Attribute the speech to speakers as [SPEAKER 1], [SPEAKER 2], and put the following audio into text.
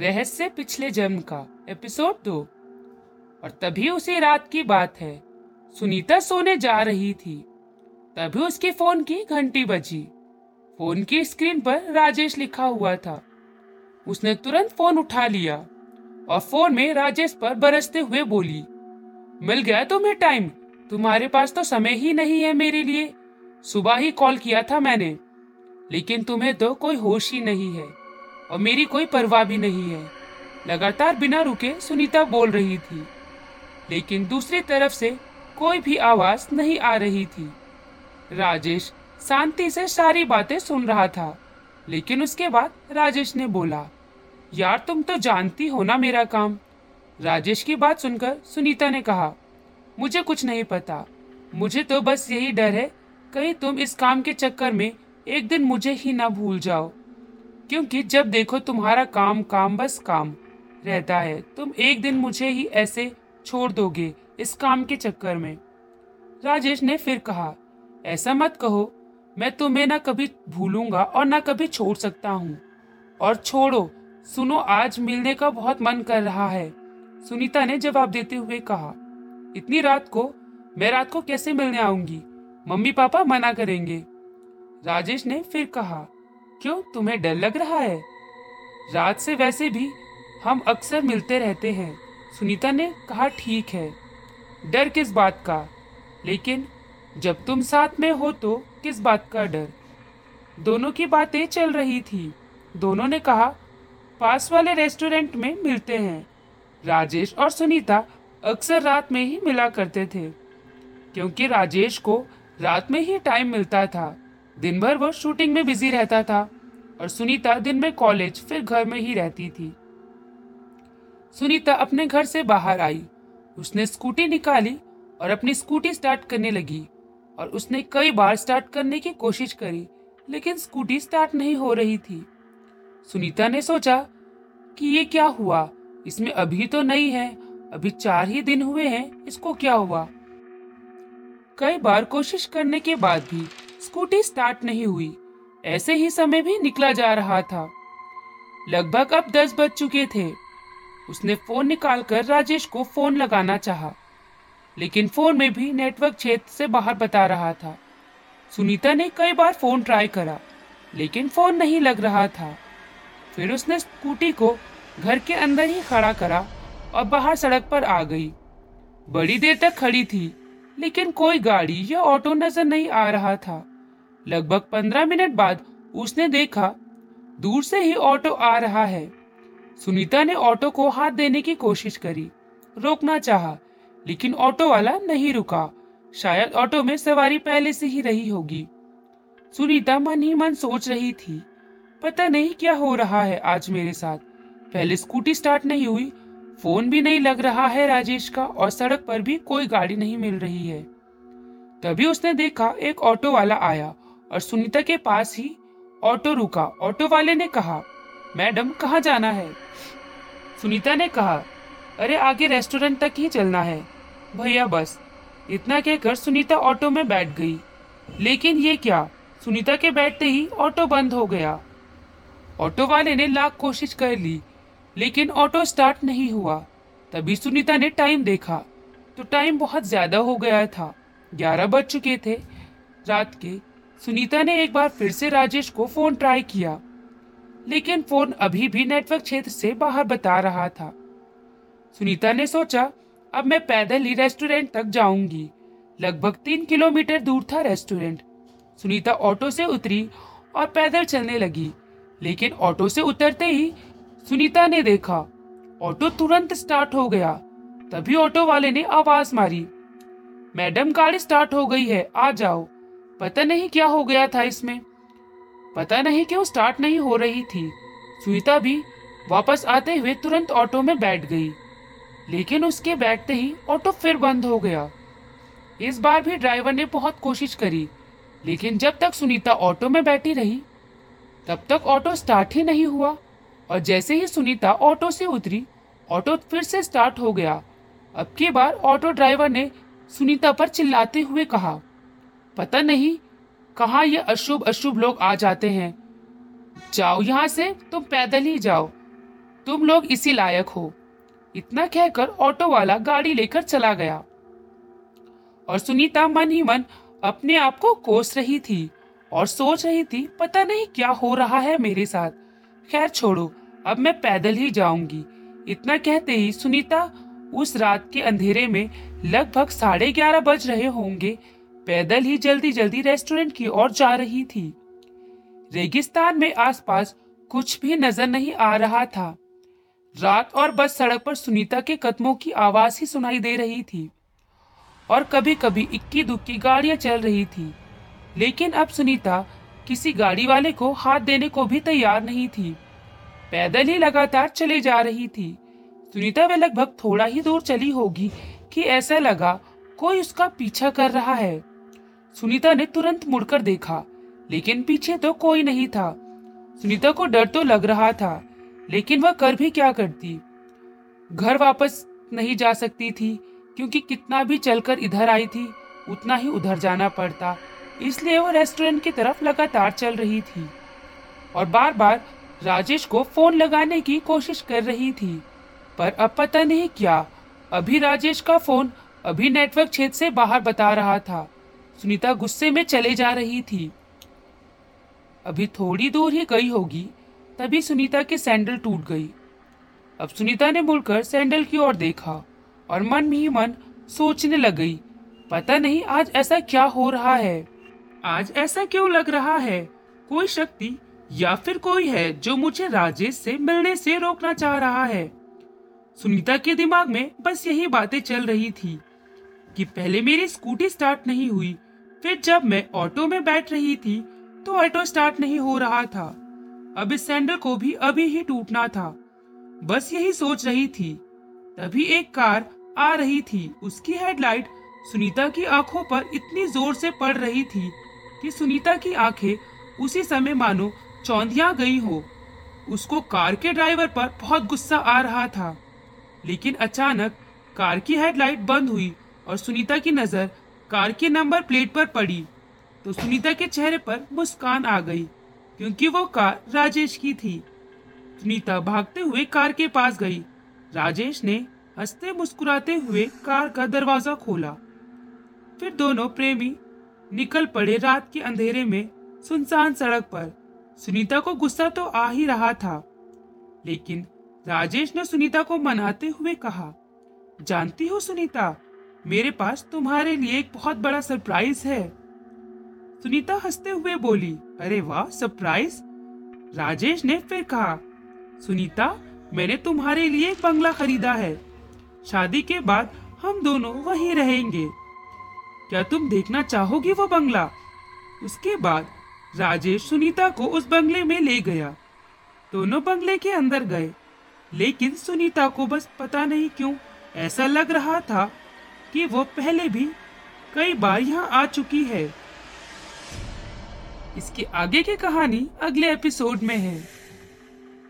[SPEAKER 1] रहस्य पिछले जन्म का, एपिसोड दो। और तभी उसी रात की बात है। सुनीता सोने जा रही थी। तभी उसके फ़ोन की घंटी बजी। फ़ोन की स्क्रीन पर राजेश लिखा हुआ था। उसने तुरंत फ़ोन उठा लिया और फ़ोन में राजेश पर बरसते हुए बोली, मिल गया तुम्हें टाइम? तुम्हारे पास तो समय ही नहीं है मेरे लिए। सुबह ही कॉल किया था मैंने, लेकिन तुम्हें तो कोई होश ही नहीं है। और मेरी कोई परवाह भी नहीं है। लगातार बिना रुके सुनीता बोल रही थी। लेकिन दूसरी तरफ़ से कोई भी आवाज़ नहीं आ रही थी। राजेश शांति से सारी बातें सुन रहा था, लेकिन उसके बाद राजेश ने बोला, यार, तुम तो जानती हो ना मेरा काम। राजेश की बात सुनकर सुनीता ने कहा, मुझे कुछ नहीं पता। मुझे तो बस यही डर है, कहीं तुम इस काम के चक्कर में एक दिन मुझे ही ना भूल जाओ। क्योंकि जब देखो तुम्हारा काम काम बस काम रहता है, तुम एक दिन मुझे ही ऐसे छोड़ दोगे इस काम के चक्कर में। राजेश ने फिर कहा, ऐसा मत कहो, मैं तुम्हें ना कभी भूलूँगा और ना कभी छोड़ सकता हूँ। और छोड़ो, सुनो, आज मिलने का बहुत मन कर रहा है। सुनीता ने जवाब देते हुए कहा, इतनी रात को मैं रात को कैसे मिलने आऊँगी? मम्मी पापा मना करेंगे। राजेश ने फिर कहा क्यों तुम्हें डर लग रहा है? रात से वैसे भी हम अक्सर मिलते रहते हैं। सुनीता ने कहा, ठीक है। डर किस बात का? लेकिन जब तुम साथ में हो तो किस बात का डर? दोनों की बातें चल रही थी। दोनों ने कहा, पास वाले रेस्टोरेंट में मिलते हैं। राजेश और सुनीता अक्सर रात में ही मिला करते थे, क्योंकि राजेश को रात में ही टाइम मिलता था। दिन भर वो शूटिंग में बिज़ी रहता था और सुनीता दिन में कॉलेज फिर घर में ही रहती थी। सुनीता अपने घर से बाहर आई। उसने स्कूटी निकाली और अपनी स्कूटी स्टार्ट करने लगी और उसने कई बार स्टार्ट करने की कोशिश करी, लेकिन स्कूटी स्टार्ट नहीं हो रही थी। सुनीता ने सोचा कि ये क्या हुआ? इसमें अभी तो नहीं है, अभी चार ही दिन हुए हैं, इसको क्या हुआ? कई बार कोशिश करने के बाद भी स्कूटी स्टार्ट नहीं हुई। ऐसे ही समय भी निकला जा रहा था। लगभग अब दस बज चुके थे। उसने फ़ोन निकालकर राजेश को फ़ोन लगाना चाहा, लेकिन फ़ोन में भी नेटवर्क क्षेत्र से बाहर बता रहा था। सुनीता ने कई बार फ़ोन ट्राई करा लेकिन फ़ोन नहीं लग रहा था। फिर उसने स्कूटी को घर के अंदर ही खड़ा करा और बाहर सड़क पर आ गई। बड़ी देर तक खड़ी थी लेकिन कोई गाड़ी या ऑटो नज़र नहीं आ रहा था। लगभग पंद्रह मिनट बाद उसने देखा दूर से ही ऑटो आ रहा है। सुनीता ने ऑटो को हाथ देने की कोशिश करी रोकना चाहा, लेकिन ऑटो वाला नहीं रुका। शायद ऑटो में सवारी पहले से ही रही होगी। सुनीता मन ही मन सोच रही थी पता नहीं क्या हो रहा है आज मेरे साथ। पहले स्कूटी स्टार्ट नहीं हुई फ़ोन भी नहीं लग रहा है राजेश का और सड़क पर भी कोई गाड़ी नहीं मिल रही है। तभी उसने देखा एक ऑटो वाला आया और सुनीता के पास ही ऑटो रुका। ऑटो वाले ने कहा, मैडम, कहाँ जाना है? सुनीता ने कहा, अरे, आगे रेस्टोरेंट तक ही चलना है। भैया, बस। इतना कहकर सुनीता ऑटो में बैठ गई। लेकिन ये क्या? सुनीता के बैठते ही ऑटो बंद हो गया। ऑटो वाले ने लाख कोशिश कर ली, लेकिन ऑटो स्टार्ट नहीं हुआ। तभी सुनीता ने टाइम देखा। तो टाइम बहुत ज़्यादा हो गया था। ग्यारह बज चुके थे। रात के सुनीता ने एक बार फिर से राजेश को फ़ोन ट्राई किया, लेकिन फ़ोन अभी भी नेटवर्क क्षेत्र से बाहर बता रहा था। सुनीता ने सोचा, अब मैं पैदल ही रेस्टोरेंट तक जाऊँगी। लगभग तीन किलोमीटर दूर था रेस्टोरेंट। सुनीता ऑटो से उतरी और पैदल चलने लगी, लेकिन ऑटो से उतरते ही सुनीता ने देखा, ऑटो तुरंत स्टार्ट हो गया। तभी ऑटो वाले ने आवाज़ मारी, मैडम, गाड़ी स्टार्ट हो गई है, आ जाओ। पता नहीं क्या हो गया था इसमें। पता नहीं क्यों स्टार्ट नहीं हो रही थी। सुनीता भी वापस आते हुए तुरंत ऑटो में बैठ गई। लेकिन उसके बैठते ही ऑटो फिर बंद हो गया। इस बार भी ड्राइवर ने बहुत कोशिश करी, लेकिन जब तक सुनीता ऑटो में बैठी रही, तब तक ऑटो स्टार्ट ही नहीं हुआ। और जैसे ही सुनीता ऑटो से उतरी ऑटो फिर से स्टार्ट हो गया। अब की बार ऑटो ड्राइवर ने सुनीता पर चिल्लाते हुए कहा पता नहीं कहा ये अशुभ अशुभ लोग आ जाते हैं। जाओ यहाँ से, तुम पैदल ही जाओ। तुम लोग इसी लायक हो। इतना कहकर ऑटो वाला गाड़ी लेकर चला गया। और सुनीता मन ही मन अपने आप को कोस रही थी और सोच रही थी, पता नहीं क्या हो रहा है मेरे साथ। खैर छोड़ो, अब मैं पैदल ही जाऊँगी। इतना कहते ही सुनीता उस रात के अंधेरे में लगभग साढ़े ग्यारह बज रहे होंगे। पैदल ही जल्दी जल्दी रेस्टोरेंट की ओर जा रही थी। रेगिस्तान में आसपास कुछ भी नज़र नहीं आ रहा था। रात और बस सड़क पर सुनीता के कदमों की आवाज़ ही सुनाई दे रही थी। और कभी कभी इक्की दुक्की गाड़ियाँ चल रही थी। लेकिन अब सुनीता किसी गाड़ी वाले को हाथ देने को भी तैयार नहीं थी। पैदल ही लगातार चले जा रही थी। सुनीता वे लगभग थोड़ा ही दूर चली होगी कि ऐसा लगा कोई उसका पीछा कर रहा है। सुनीता ने तुरंत मुड़कर देखा, लेकिन पीछे तो कोई नहीं था। सुनीता को डर तो लग रहा था, लेकिन वह कर भी क्या करती? घर वापस नहीं जा सकती थी, क्योंकि कितना भी चलकर इधर आई थी, उतना ही उधर जाना पड़ता। इसलिए वो रेस्टोरेंट की तरफ़ लगातार चल रही थी। और बार बार राजेश को फ़ोन लगाने की कोशिश कर रही थी, पर अब पता नहीं क्या, अभी राजेश का फ़ोन अभी नेटवर्क क्षेत्र से बाहर बता रहा था। सुनीता गुस्से में चले जा रही थी। अभी थोड़ी दूर ही गई होगी, तभी सुनीता की सैंडल टूट गई। अब सुनीता ने मुड़कर सैंडल की ओर देखा और मन ही मन सोचने लग गई, पता नहीं आज ऐसा क्या हो रहा है? आज ऐसा क्यों लग रहा है? कोई शक्ति या फिर कोई है जो मुझे राजेश से मिलने से रोकना चाह रहा है? सुनीता के दिमाग में बस यही बातें चल रही थी कि पहले मेरी स्कूटी स्टार्ट नहीं हुई फिर जब मैं ऑटो में बैठ रही थी तो ऑटो स्टार्ट नहीं हो रहा था। अब इस सैंडल को भी अभी ही टूटना था। बस यही सोच रही थी। तभी एक कार आ रही थी। उसकी हेडलाइट सुनीता की आँखों पर इतनी ज़ोर से पड़ रही थी कि सुनीता की आँखें उसी समय मानो चौंधिया गई हो। उसको कार के ड्राइवर पर बहुत गुस्सा आ रहा था। लेकिन अचानक कार की हेडलाइट बंद हुई और सुनीता की नज़र कार के नंबर प्लेट पर पड़ी। तो सुनीता के चेहरे पर मुस्कान आ गई, क्योंकि वो कार राजेश की थी। सुनीता भागते हुए कार के पास गई। राजेश ने हँसते मुस्कुराते हुए कार का दरवाज़ा खोला। फिर दोनों प्रेमी निकल पड़े रात के अंधेरे में सुनसान सड़क पर। सुनीता को गुस्सा तो आ ही रहा था, लेकिन राजेश ने सुनीता को मनाते हुए कहा, जानती हो सुनीता मेरे पास तुम्हारे लिए एक बहुत बड़ा सरप्राइज़ है। सुनीता हँसते हुए बोली, अरे वाह सरप्राइज़ राजेश ने फिर कहा, सुनीता, मैंने तुम्हारे लिए एक बंगला खरीदा है। शादी के बाद हम दोनों वहीं रहेंगे। क्या तुम देखना चाहोगी वो बंगला? उसके बाद राजेश सुनीता को उस बंगले में ले गया। दोनों बंगले के अंदर गए, लेकिन सुनीता को बस पता नहीं क्यों ऐसा लग रहा था कि वो पहले भी कई बार यहाँ आ चुकी है। इसके आगे की कहानी अगले एपिसोड में है।